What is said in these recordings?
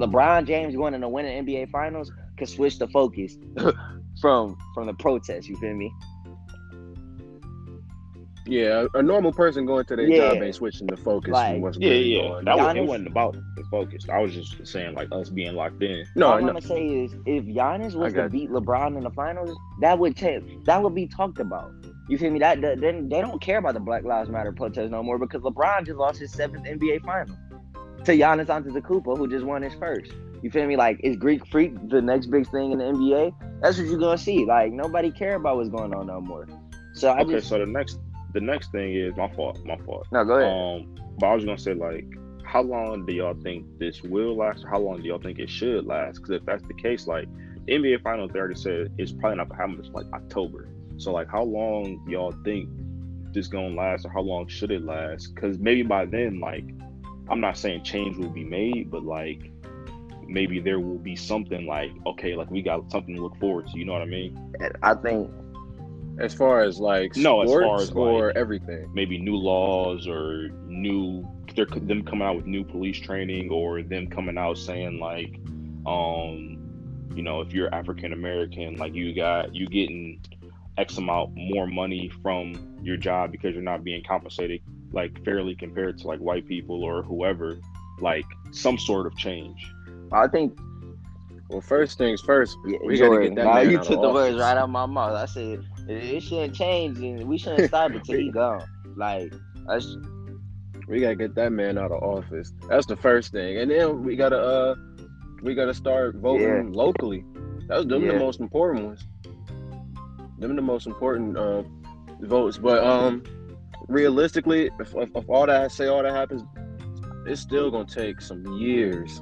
LeBron James going in to win an NBA Finals could switch the focus from from the protest. You feel me? Yeah, a, a normal person going to their Yeah. job ain't switching the focus Like- from what's Yeah, really yeah. going That on. was, it wasn't about the focus. I was just saying like us being locked in. No, All I'm no, gonna say is if Giannis was got to beat LeBron in the finals, that would take that would be talked about. You feel me? That, that then they don't care about the Black Lives Matter protest no more because LeBron just lost his seventh NBA final to Giannis Antetokounmpo, who just won his first. You feel me? Like is Greek Freak the next big thing in the NBA? That's what you're gonna see. Like nobody care about what's going on no more. So I okay, just so the next the next thing is my fault. My fault. no go ahead. Um, but I was gonna say like, how long do y'all think this will last? Or how long do y'all think it should last? Because if that's the case, like the NBA Finals, they already said it's probably not gonna happen until like October. So like, how long y'all think this gonna last, or how long should it last? Because maybe by then, like, I'm not saying change will be made, but like. Maybe there will be something like okay, like we got something to look forward to. You know what I mean? I think as far as like No, as far as, or like- everything. maybe new laws or new they're them coming out with new police training or them coming out saying like um you know if you're african american like you got you getting x amount more money from your job because you're not being compensated like fairly compared to like white people or whoever like some sort of change I think Well, first things first, Yeah, we gotta get that now man you out of took the words right out of my mouth. I said it, it shouldn't change, and we shouldn't stop it till he gone. Like that's we gotta get that man out of office. That's the first thing, and then we gotta uh, we gotta start voting Yeah. locally. That's them Yeah. the most important ones. Them the most important uh, votes. But um, realistically, if, if, if all that say all that happens, it's still gonna take some years,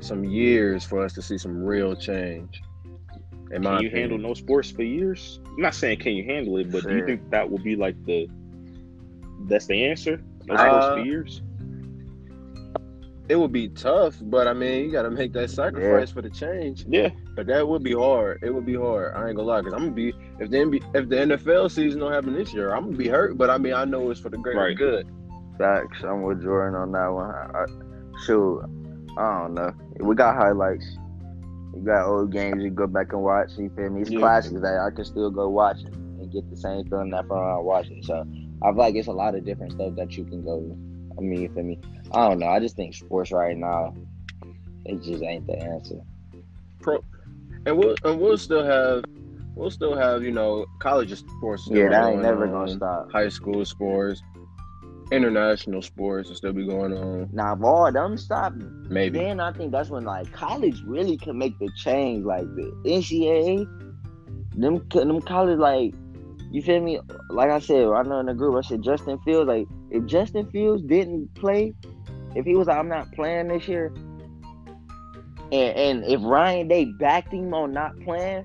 some years for us to see some real change. In can you opinion. handle no sports for years i'm not saying can you handle it but do you think that will be like the that's the answer no Uh, sports for years It would be tough, but I mean, you got to make that sacrifice for the change. yeah But that would be hard. It would be hard. I ain't gonna lie, cause I'm gonna be if the NBA, if the NFL season don't happen this year, I'm gonna be hurt. But I mean, I know it's for the greater Right. good. facts. I'm with Jordan on that one. I, I, shoot, I don't know. We got highlights. We got old games you go back and watch. You feel me? It's Yeah. classics that I can still go watch and get the same feeling that from watching. So I feel like it's a lot of different stuff that you can go. I mean, you feel me? I don't know. I just think sports right now, it just ain't the answer. Pro, and we'll and we'll still have we'll still have you know college sports. Yeah, that ain't never on, gonna stop. High school sports, international sports will still be going on. Now, if all them stop, Maybe. then I think that's when like college really can make the change. Like the NCAA, them them college like you feel me? Like I said, I know in the group I said Justin Fields. Like if Justin Fields didn't play, if he was like I'm not playing this year, and and if Ryan Day backed him on not playing,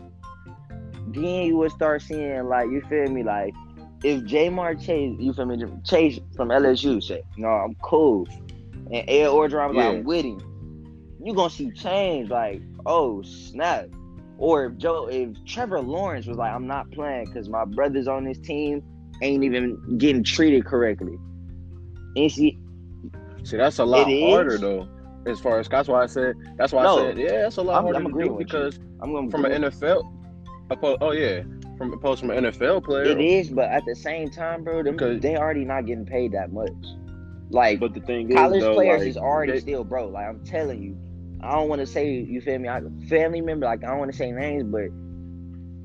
then you would start seeing like you feel me like. If Ja'Marr Chase, you feel me, Chase from LSU said, "No, I'm cool," and Air Orgeron was like, Yeah. "I'm with him," You're gonna see change. Like, oh snap! Or if Joe, if Trevor Lawrence was like, "I'm not playing because my brothers on this team ain't even getting treated correctly," and see, that's a lot It is. harder though. As far as that's why I said that's why No. I said yeah, that's a lot I'm- harder I'm to do with you. because I'm gonna from an NFL, oh yeah, from opposed from an NFL player. It is, but at the same time, bro, them, Because- they already not getting paid that much. Like but the thing college is though, players like, is already they- still bro. Like I'm telling you, I don't want to say you feel me. I family member, like I don't want to say names, but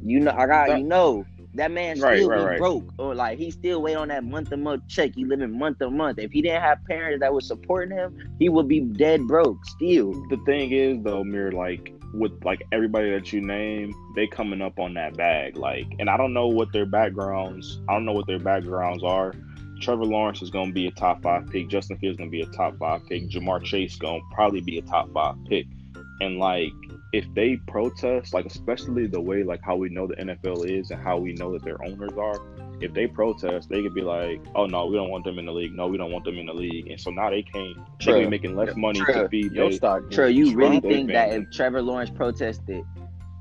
you know, I got you know that man Right, still right, be right. broke, or like he still wait on that month to month check. He living month to month. If he didn't have parents that was supporting him, he would be dead broke still. the thing is though mirror like with like everybody that you name they coming up on that bag like and i don't know what their backgrounds i don't know what their backgrounds are trevor lawrence is going to be a top five pick justin fields going to be a top five pick Ja'Marr Chase going to probably be a top five pick and like if they protest like especially the way like how we know the nfl is and how we know that their owners are if they protest, they could be like, "Oh no, we don't want them in the league. No, we don't want them in the league." And so now they can't. They True. be making less money to True. feed Your their stock. Trey, you really think that if Trevor Lawrence protested,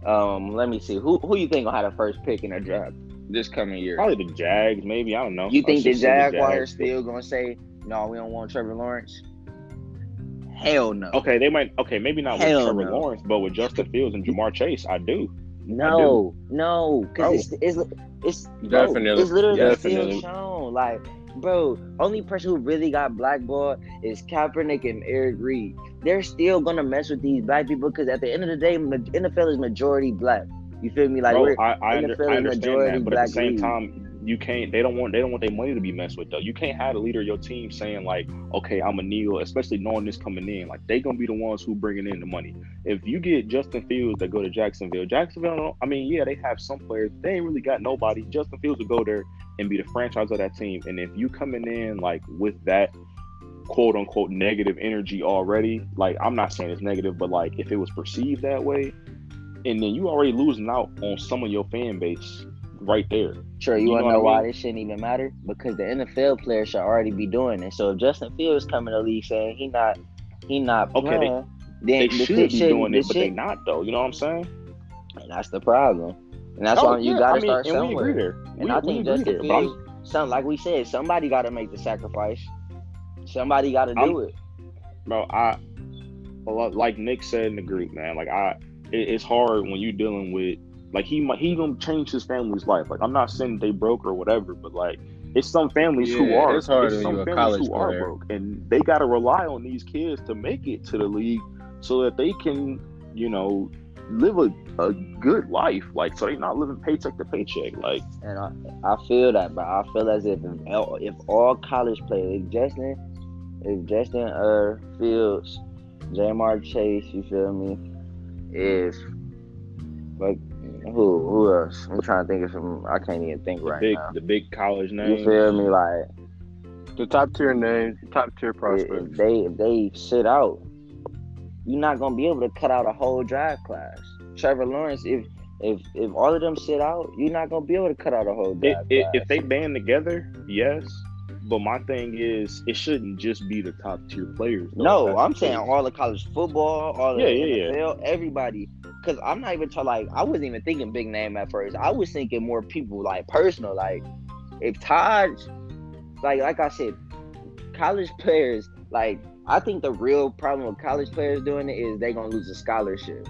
um, let me see, who who you think gonna have the first pick in the draft this coming year? Probably the Jags, maybe. I don't know. You think the should say Jaguars Jags. still gonna say no? We don't want Trevor Lawrence. Hell no. Okay, they might. Okay, maybe not Hell with Trevor no. Lawrence, but with Justin Fields and Ja'Marr Chase, I do. No, no, because Bro. it's oh. it's it's bro, Definitely. it's literally Definitely. still shown. Like, bro, only person who really got blackballed is Kaepernick and Eric Reid. They're still gonna mess with these black people because at the end of the day, NFL is majority black. You feel me? Like, Bro, we're, I, I, under, NFL I understand majority that, but at black the same league. time, you can't. They don't want. They don't want their money to be messed with though. You can't have the leader of your team saying like, "Okay, I'm a kneel," especially knowing this coming in. Like they gonna be the ones who bringing in the money. If you get Justin Fields that go to Jacksonville, Jacksonville. I mean, yeah, they have some players. They ain't really got nobody. Justin Fields will go there and be the franchise of that team. And if you coming in like with that quote unquote negative energy already, like I'm not saying it's negative, but like if it was perceived that way, and then you already losing out on some of your fan base right there. Sure, you, You want know to know what I why mean? this shouldn't even matter? Because the NFL players should already be doing it. So if Justin Fields coming to the league saying he not he not Okay, they- playing, They should shit be doing it, but they not though. You know what I'm saying? and that's the problem. And that's Oh, why you yeah, gotta I mean, start and we agree there. And we, I think Justin I'm- Fields, some like we said, somebody got to make the sacrifice. Somebody got to do I'm- it. bro, I like Nick said in the group, man. Like I, it, it's hard when you're dealing with like he might he gonna change his family's life. Like I'm not saying they broke or whatever, but like it's some families who are. it's hard when some families college who are broke, and they gotta rely on these kids to make it to the league so that they can, you know, live a, a good life. Like so they're not living paycheck to paycheck. Like And I, I feel that, but I feel as if if all, if all college players, if Justin, if Justin uh, Fields, Ja'Marr Chase, you feel me? If like who who else? I'm trying to think of some. I can't even think the right big now. the big college names. You feel me? Like The top tier names, top tier if, prospects. if they if they sit out, you're not gonna be able to cut out a whole draft class. Trevor Lawrence, if if if all of them sit out, you're not gonna be able to cut out a whole If, draft if, class. if they band together, yes. But my thing is, it shouldn't just be the top tier players. though, No, that's I'm saying all the college football, all the Yeah, yeah, yeah. NFL, everybody. Because I'm not even talking like I wasn't even thinking big name at first. I was thinking more people like personal. Like if Todd, like like I said, college players. Like I think the real problem with college players doing it is they gonna lose a scholarship.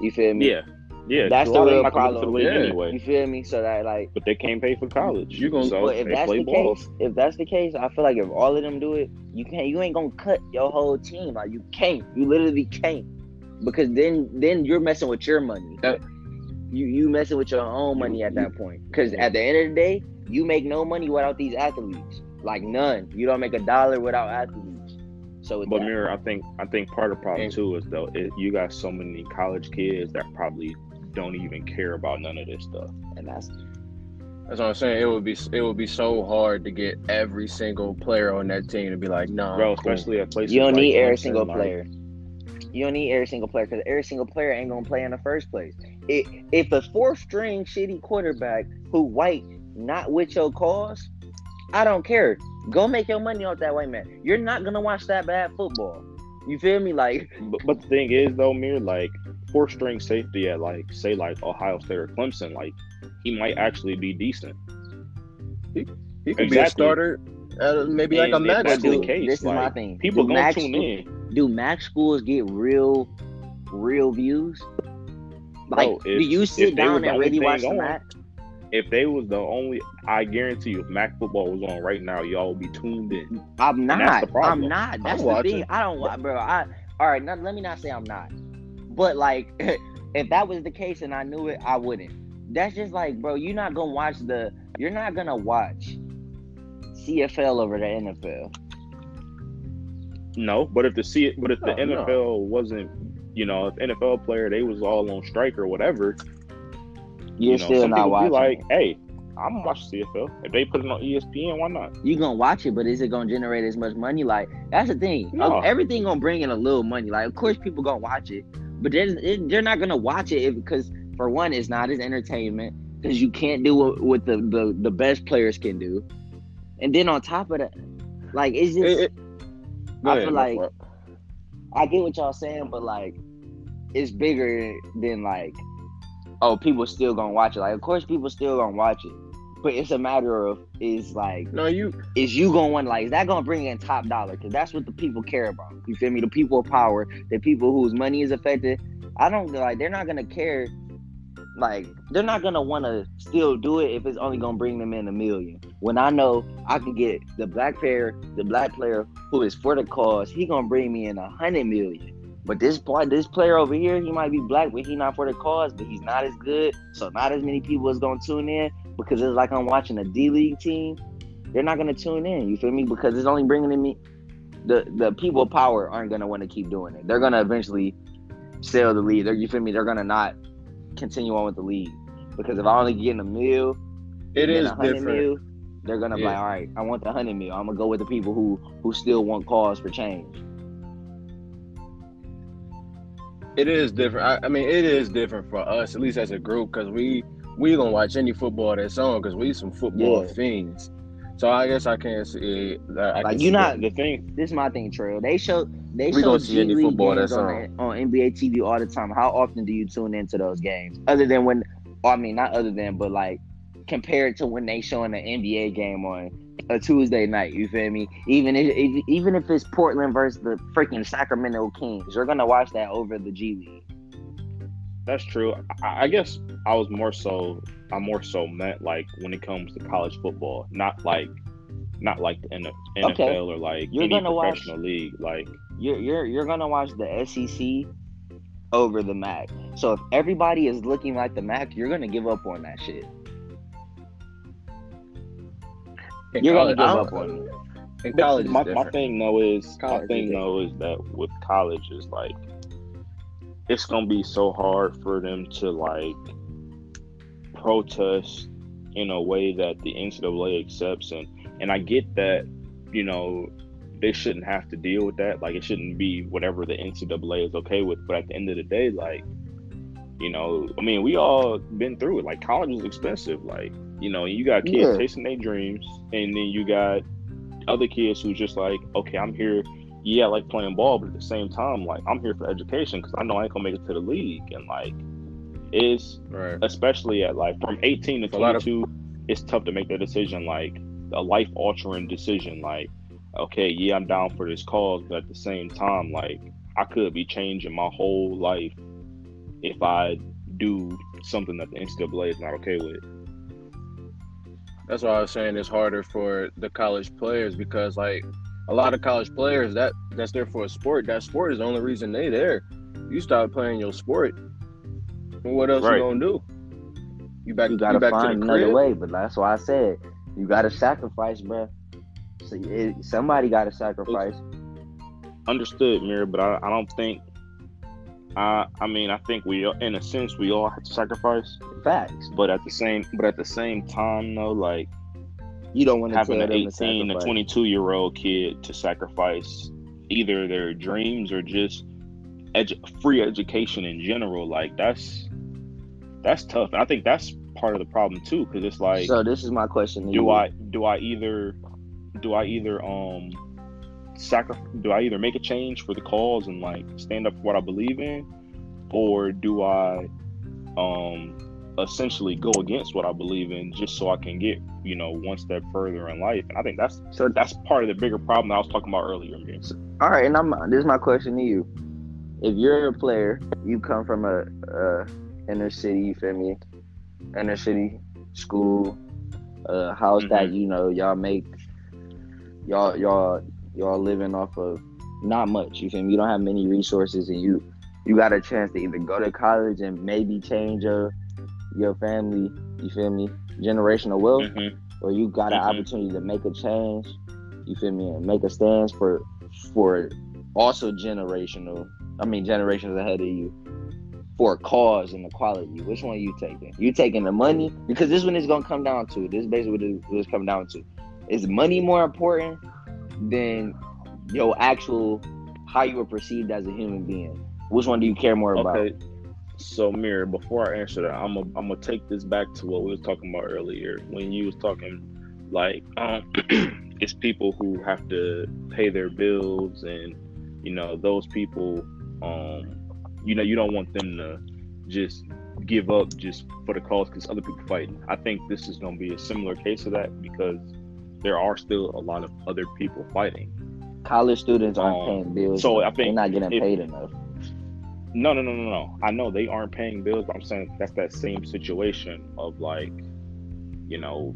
You feel me? Yeah, yeah. That's the lot of real them not gonna get to problem. the Yeah. anyway. You feel me? So that like, But they can't pay for college. You gonna- so if they that's play the ball. case, if that's the case, I feel like if all of them do it, you can't. You ain't gonna cut your whole team. Like you can't. You literally can't. Because then, then you're messing with your money. That- you you messing with your own money at that point. Because at the end of the day, you make no money without these athletes. Like none. You don't make a dollar without athletes. So with But that- Mirror, I think I think part of the problem And- too is though it, you got so many college kids that probably don't even care about none of this stuff. and that's That's what I'm saying. It would be it would be so hard to get every single player on that team to be like, nah, Bro, I'm cool." especially at places you don't like need every Clemson, single like- player. You don't need every single player because every single player ain't gonna play in the first place. If if the fourth string shitty quarterback who white not with your cause, I don't care. Go make your money off that white man. You're not gonna watch that bad football. You feel me? Like But, but the thing is though, Mir, like four string safety at like say like Ohio State or Clemson, like he might actually be decent. He could be a starter, at maybe like a And that's the school. case, this is my thing. People do gonna max tune school- in. Do MAC schools get real, real views? Like, do if- you sit down and really watch the max? If they was the only, I guarantee you, if MAC football was on right now, y'all would be tuned in. I'm not. I'm not. That's I'm the watching. thing. I don't want, bro. I all right. Now, let me not say I'm not, but like, if that was the case and I knew it, I wouldn't. That's just like, bro. You're not gonna watch the. You're not gonna watch CFL over the NFL. No, but if the C, but if the Oh, no. NFL wasn't, you know, if NFL player they was all on strike or whatever, You're you know, still not watching. like, hey, I'm gonna watch CFL. If they put it on ESPN, why not? you gonna watch it, but is it gonna generate as much money? Like that's the thing. No. Everything gonna bring in a little money. Like of course people gonna watch it, but they're they're not gonna watch it because for one, it's not as entertainment because you can't do what, what the, the the best players can do, and then on top of that, like it's just It- it- Go I ahead, feel like fault. I get what y'all saying, but like it's bigger than like oh people still gonna watch it. Like of course people still gonna watch it, But it's a matter of is like No, you is you gonna want like is that gonna bring in top dollar? Because that's what the people care about. You feel me? The people of power, the people whose money is affected. I don't like they're not gonna care. Like they're not gonna want to still do it if it's only gonna bring them in a million. When I know I can get the black player, the black player who is for the cause, he gonna bring me in a hundred million. But this boy, this player over here, he might be black, but he not for the cause, but he's not as good. So not as many people is gonna tune in because it's like I'm watching a D League team. They're not gonna tune in. You feel me? Because it's only bringing in me. The the people of power aren't gonna want to keep doing it. They're gonna eventually sell the league. They're, you feel me? They're gonna not continue on with the league because if I only get a meal, it is different. mil, they're gonna be like, all right, I want the hundred mil. I'm gonna go with the people who who still want cause for change. It is different. I, I mean, it is different for us, at least as a group, because we we gonna watch any football that's on, because we some football Yeah. fiends. So I guess I can't see that. I Like, you not- The thing, This is my thing, Trail. They show they We show G any League football games that's on, on NBA TV all the time. How often do you tune into those games? Other than when, I mean, not other than, but like compared to when they showing an NBA game on a Tuesday night. You feel me? Even if, if even if it's Portland versus the freaking Sacramento Kings, you're gonna watch that over the G League. that's true. I, I guess I was more so, I'm more so meant like when it comes to college football, not like, not like the NFL Okay. or like You're any gonna watch- professional league. Like, you're you're you're gonna watch the SEC over the MAC. So if everybody is looking like the MAC, you're gonna give up on that shit. In You're gonna give up on it. In college, my, my thing though is my College is thing though is that with college is like it's gonna be so hard for them to like protest in a way that the NCAA accepts and and I get that you know they shouldn't have to deal with that. Like it shouldn't be whatever the NCAA is okay with but at the end of the day like you know I mean we all been through it. Like college is expensive like you know you got kids Yeah. chasing their dreams and then you got other kids who just like, okay, I'm here. Yeah, I like playing ball, but at the same time, like I'm here for education because I know I ain't gonna make it to the league. And like, it's right. especially at like from 18 to A lot of- 22, it's tough to make that decision, like a life altering decision. Like, okay, yeah, I'm down for this cause, but at the same time, like I could be changing my whole life if I do something that the NCAA is not okay with. That's why I was saying it's harder for the college players because like a lot of college players that that's there for a sport. That sport is the only reason they there. You stop playing your sport, what else Right. you gonna do? You back You you, gotta back find to the another way, but that's why I said you gotta sacrifice, bruh. So it, somebody gotta sacrifice. understood, Mira, but I, I don't think. I I mean, I think we, in a sense, we all have to sacrifice, Facts. but at the same, but at the same time, though, like You don't want to having an 18 to 22 year old kid to sacrifice either their dreams or just edu- free education in general, like that's that's tough. And I think that's part of the problem too, because it's like, so this is my question do you. I do I either do I either um sacri- do I either make a change for the cause and like stand up for what I believe in, or do I um essentially go against what I believe in just so I can get you know one step further in life? And I think that's So that's part of the bigger problem I was talking about earlier. All right, and I'm this is my question to you. If you're a player, you come from a, a inner city, you feel me? Inner city school, a house that you know y'all make, y'all y'all y'all living off of not much. You feel me? You don't have many resources, and you you got a chance to either go to college and maybe change your your family. You feel me? Generational wealth. Mhm. or you got an Mhm. opportunity to make a change, you feel me, and make a stance for for also generational. I mean, generations ahead of you for a cause and equality. Which one you taking? You taking the money because this one is gonna come down to. This is basically what it- what it's coming down to. Is money more important than your actual how you were perceived as a human being? Which one do you care more about? Okay. So, Mir, before I answer that, I'm gonna I'm gonna take this back to what we was talking about earlier when you was talking like um, it's people who have to pay their bills and you know those people um you know you don't want them to just give up just for the cause because other people fighting. I think this is to be a similar case of that because there are still a lot of other people fighting. College students aren't Um, paying bills. so I think they're not getting if- paid enough. No, no, no, no, no. I know they aren't paying bills, but I'm saying that's that same situation of like, you know,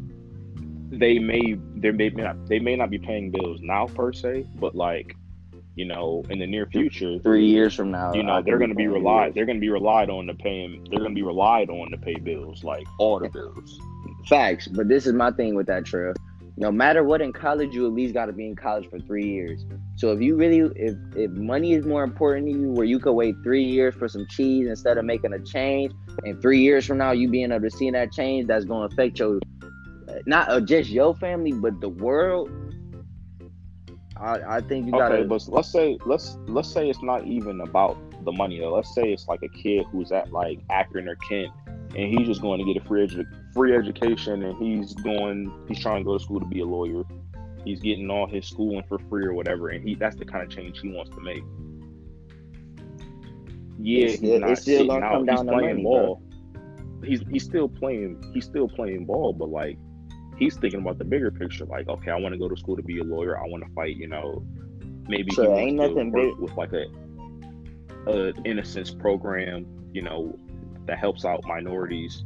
they may they may not they may not be paying bills now per se, but like, you know, in the near future, Three years from now, you know, I they're going to be relied. bills. They're going to be relied on to pay. They're going to be relied on to pay bills, like all the bills. Facts, but this is my thing with that trail. No matter what in college, you at least got to be in college for three years. So if you really, if if money is more important to you, where you could wait three years for some cheese instead of making a change, and three years from now you being able to see that change, that's going to affect your, not uh, just your family, but the world. I, I think you gotta. Okay, but let's say let's let's say it's not even about the money though. Let's say it's like a kid who's at like Akron or Kent, and he's just going to get a free edu- free education, and he's going he's trying to go to school to be a lawyer. He's getting all his schooling for free or whatever, and he that's the kind of change he wants to make. Yeah, It's he's still- not still gonna out. come down he's to playing money, ball. He's he's still playing. He's still playing ball, but like he's thinking about the bigger picture. Like, okay, I want to go to school to be a lawyer. I want to fight. You know, maybe So he ain't nothing big- with like a a innocence program. You know, that helps out minorities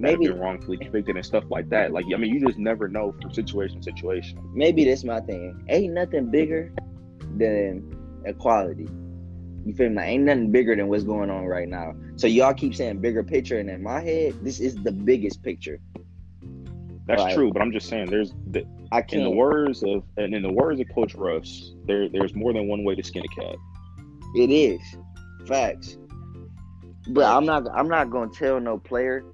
Maybe- been wrongfully convicted and stuff like that. Like, I mean, you just never know from situation to situation. maybe that's my thing. Ain't nothing bigger than equality. You feel me? Like, ain't nothing bigger than what's going on right now. So y'all keep saying bigger picture, and in my head, this is the biggest picture. That's Right. true, but I'm just saying, there's the, I in can't. the words of and in the words of Coach Russ, there there's more than one way to skin a cat. It is facts. But I'm not. I'm not gonna tell no player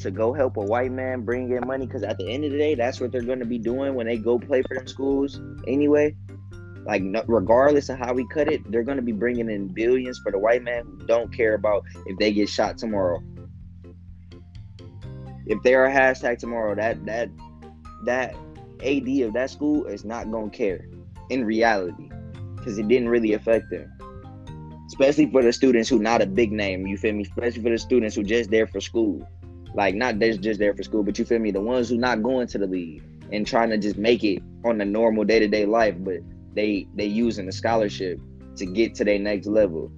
to go help a white man bring in money because at the end of the day, that's what they're gonna be doing when they go play for them schools anyway. Like regardless of how we cut it, they're gonna be bringing in billions for the white man who don't care about if they get shot tomorrow. If they're a hashtag tomorrow, that that that AD of that school is not gonna care in reality because it didn't really affect them especially for the students who not a big name. You feel me? Especially for the students who just there for school, like not just just there for school, but you feel me? The ones who not going to the league and trying to just make it on the normal day to day life, but they they using the scholarship to get to their next level.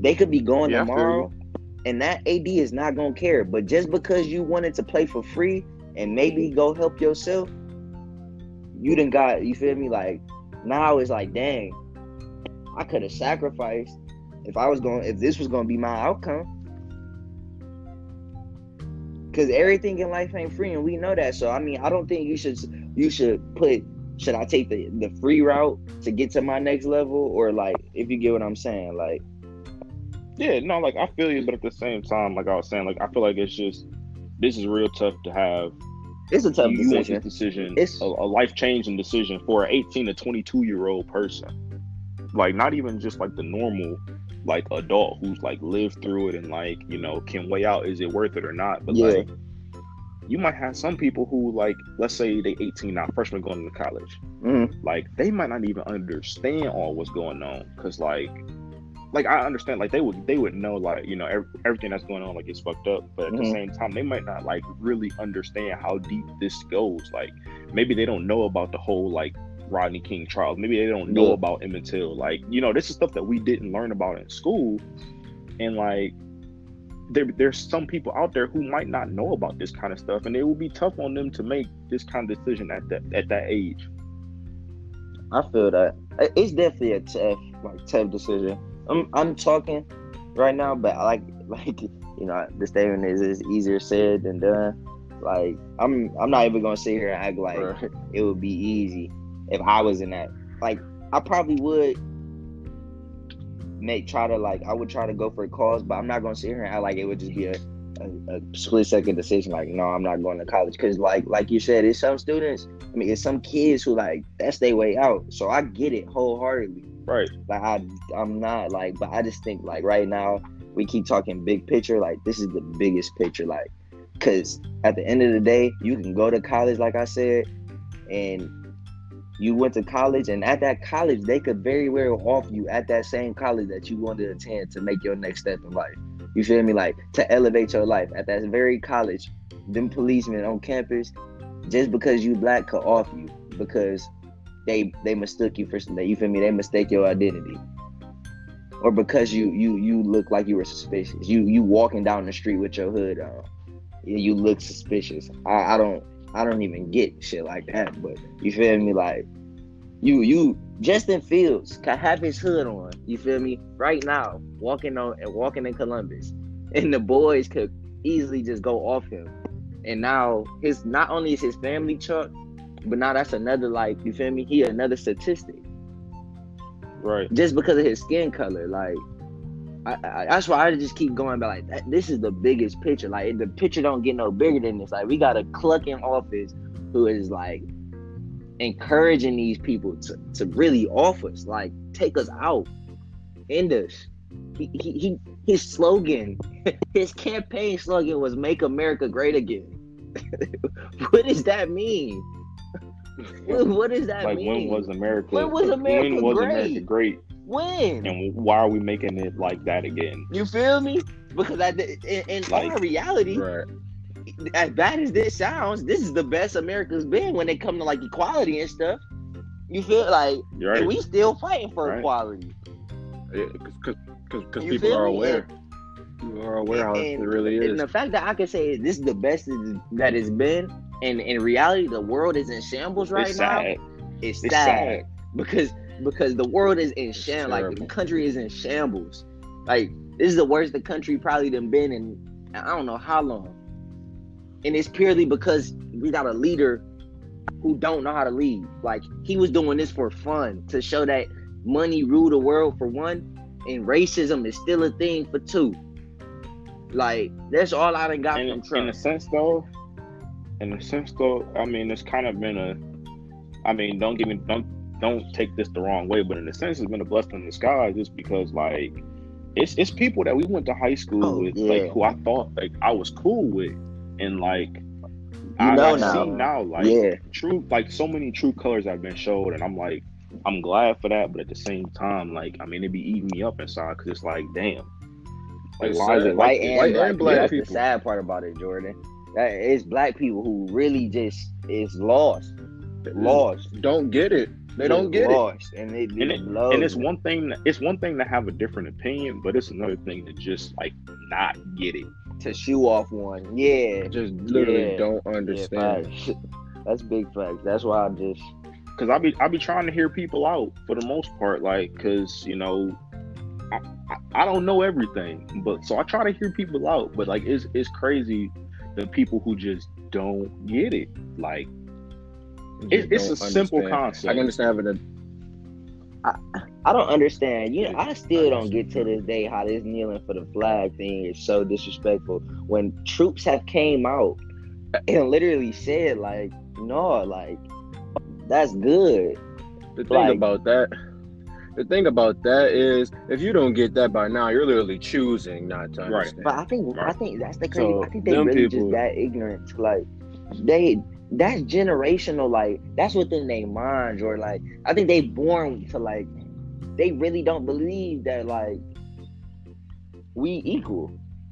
They could be going Yeah, tomorrow, and that AD is not gonna care. But just because you wanted to play for free and maybe go help yourself, you didn't got you feel me? Like now it's like, dang, I could have sacrificed if I was going if this was going to be my outcome. Cuz everything in life ain't free and we know that. So I mean, I don't think you should you should put should I take the the free route to get to my next level or like if you get what I'm saying, like Yeah, no, like I feel you, but at the same time, like I was saying, like I feel like it's just this is real tough to have. it's a tough you want decision. this decision, It's- a, a life changing decision for an 18 to 22 year old person. Like not even just like the normal like adult who's like lived through it and like you know can weigh out is it worth it or not. But Yeah. like you might have some people who like let's say they 18 now, freshman going to college. Mhm. like they might not even understand all what's going on because like like i understand like they would they would know like you know ev- everything that's going on like it's fucked up but at the Mhm. same time they might not like really understand how deep this goes like maybe they don't know about the whole like rodney king trials maybe they don't know Yeah. about emmett till like you know this is stuff that we didn't learn about in school and like there, there's some people out there who might not know about this kind of stuff and it will be tough on them to make this kind of decision at that at that age I feel that it's definitely a tough, like tough decision. I'm I'm talking right now, but I like like you know the statement is is easier said than done. Like I'm I'm not even gonna sit here and act like Right. it would be easy if I was in that. Like I probably would make try to like I would try to go for a cause, but I'm not gonna sit here and act like it would just be a, a, a split second decision. Like no, I'm not going to college because like like you said, it's some students. I mean, it's some kids who like that's their way out. So I get it wholeheartedly. right Like I I'm not like, but I just think like right now we keep talking big picture. Like this is the biggest picture. Like because at the end of the day, you can go to college, like I said, and you went to college, and at that college, they could very well offer you at that same college that you want to attend to make your next step in life. You feel me? Like to elevate your life at that very college, them policemen on campus, just because you black could off you because they they mistook you for something. You feel me? They mistake your identity. Or because you you you look like you were suspicious. You you walking down the street with your hood on. You look suspicious. I, I don't I don't even get shit like that. But you feel me? Like you you Justin Fields can have his hood on. You feel me? Right now, walking on and walking in Columbus, and the boys could easily just go off him. And now his not only is his family chuck, but now that's another like you feel me? He another statistic Right. just because of his skin color. Like I, I, that's why I just keep going. But like that, this is the biggest picture. Like the picture don't get no bigger than this. Like we got a cluck in office who is like encouraging these people to, to really off us, like take us out, end us. He, he, he his slogan, his campaign slogan was "Make America Great Again." what does that mean? What, does that Like mean? when was America? When was America when was great? America great? When? And why are we making it like that again? You feel me? Because I, in, in Like- reality, Right. as bad as this sounds, this is the best America's been when it come to like equality and stuff. You feel like You're and we still fighting for Right. equality. Because You people are me? aware. People are aware how it really And the fact that I can say this is the best that it's been, and in reality, the world is in shambles right it's now. sad. It's, It's sad, sad. because because the world is in shambles. Like the country is in shambles. Like this is the worst the country probably done been in. I don't know how long. And it's purely because we got a leader who don't know how to lead. Like he was doing this for fun to show that money rule the world for one, and racism is still a thing for two. Like that's all I done got in, from in a sense though in a sense though i mean it's kind of been a i mean don't give me don't don't take this the wrong way but in a sense it's been a blessing in disguise just because like it's it's people that we went to high school Oh, with yeah. like who i thought like i was cool with and like You I, know I now. see now like yeah, true like so many true colors have been showed and i'm like i'm glad for that but at the same time like i mean it be eating me up inside because it's like damn like why is it white like and white black, and black That's people. the sad part about it, Jordan. That it's black people who really just is lost, lost. Don't get it. They don't get it. and they And it- love and it's it. one thing it's one thing to have a different opinion but it's another thing to just like not get it to shoe off one. Yeah, Just literally Yeah. don't understand. facts. That's big facts. That's why I just because i be i be trying to hear people out for the most part like because you know I, I, I don't know everything but so i try to hear people out but like it's it's crazy the people who just don't get it like Just it, it's a don't simple understand. concept I can understand having a I don't understand. You know, I still don't get to this day how this kneeling for the flag thing is so disrespectful. When troops have came out and literally said like, no, like that's good. The thing Like- about that, the thing about that is, if you don't get that by now, you're literally choosing not to understand. Right. But I think I think that's the crazy. So, I think they them really people- just that ignorant. to, Like they that's generational. Like that's within their minds, or like I think they born to like they really don't believe that like we equal.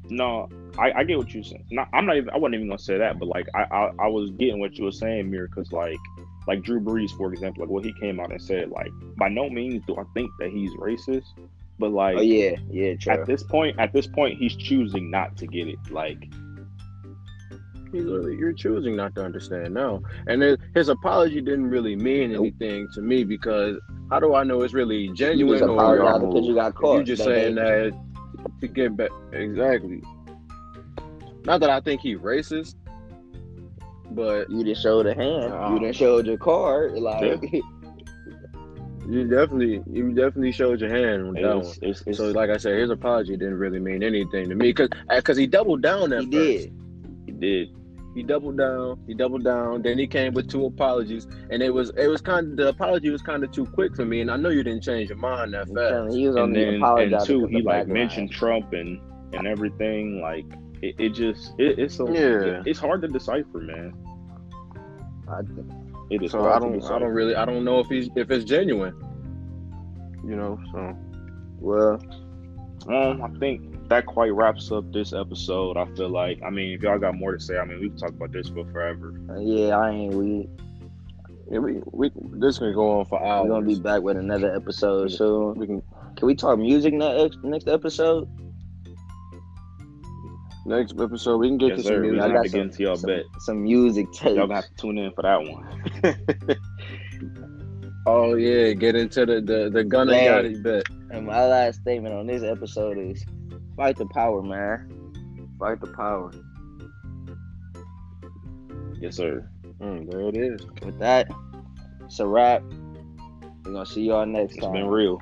no I, I get what you're saying not, i'm not even i wasn't even gonna say that but like i i, I was getting what you were saying Mir, because like like drew brees for example like what he came out and said like by no means do i think that he's racist but like Oh yeah, yeah, true. at this point at this point he's choosing not to get it like He's literally, you're choosing not to understand now. And it, his apology didn't really mean Nope. anything to me because how do I know it's really you genuine just or because you got caught. you just saying that to get back? Exactly. Not that I think he's racist, but you didn't show the hand. Uh, you didn't show your card. Like you definitely you definitely showed your hand on that one. it's, So, like I said, his apology didn't really mean anything to me because because he doubled down at he first. did. he did He doubled down. He doubled down. Then he came with two apologies, and it was it was kind of the apology was kind of too quick for me. And I know you didn't change your mind that fast. He was and only then and two he like backlash. mentioned trump and and everything like it, it just it, it's a Yeah. it- it's hard to decipher man I, it is So hard I don't I don't really I don't know if he's if it's genuine. You know, so well, Um, I think that quite wraps up this episode. I feel like. I mean, if y'all got more to say, I mean, we can talk about this for forever. Yeah, I ain't we. Yeah, we, we this can go on for hours. We're gonna be back with another episode soon. We can Can we talk music next next episode? next episode we can get Yes, to sir. some music. I got have to get some- into y'all some, bet. some music tapes. Y'all gonna have to tune in for that one. Oh yeah, get into the the, the Gunna Yeah. Gotti bet. And my last statement on this episode is fight the power, man. Fight the power. yes, sir. Mm, there it is. With that, it's a wrap. We're gonna see y'all next It's time. It's been real.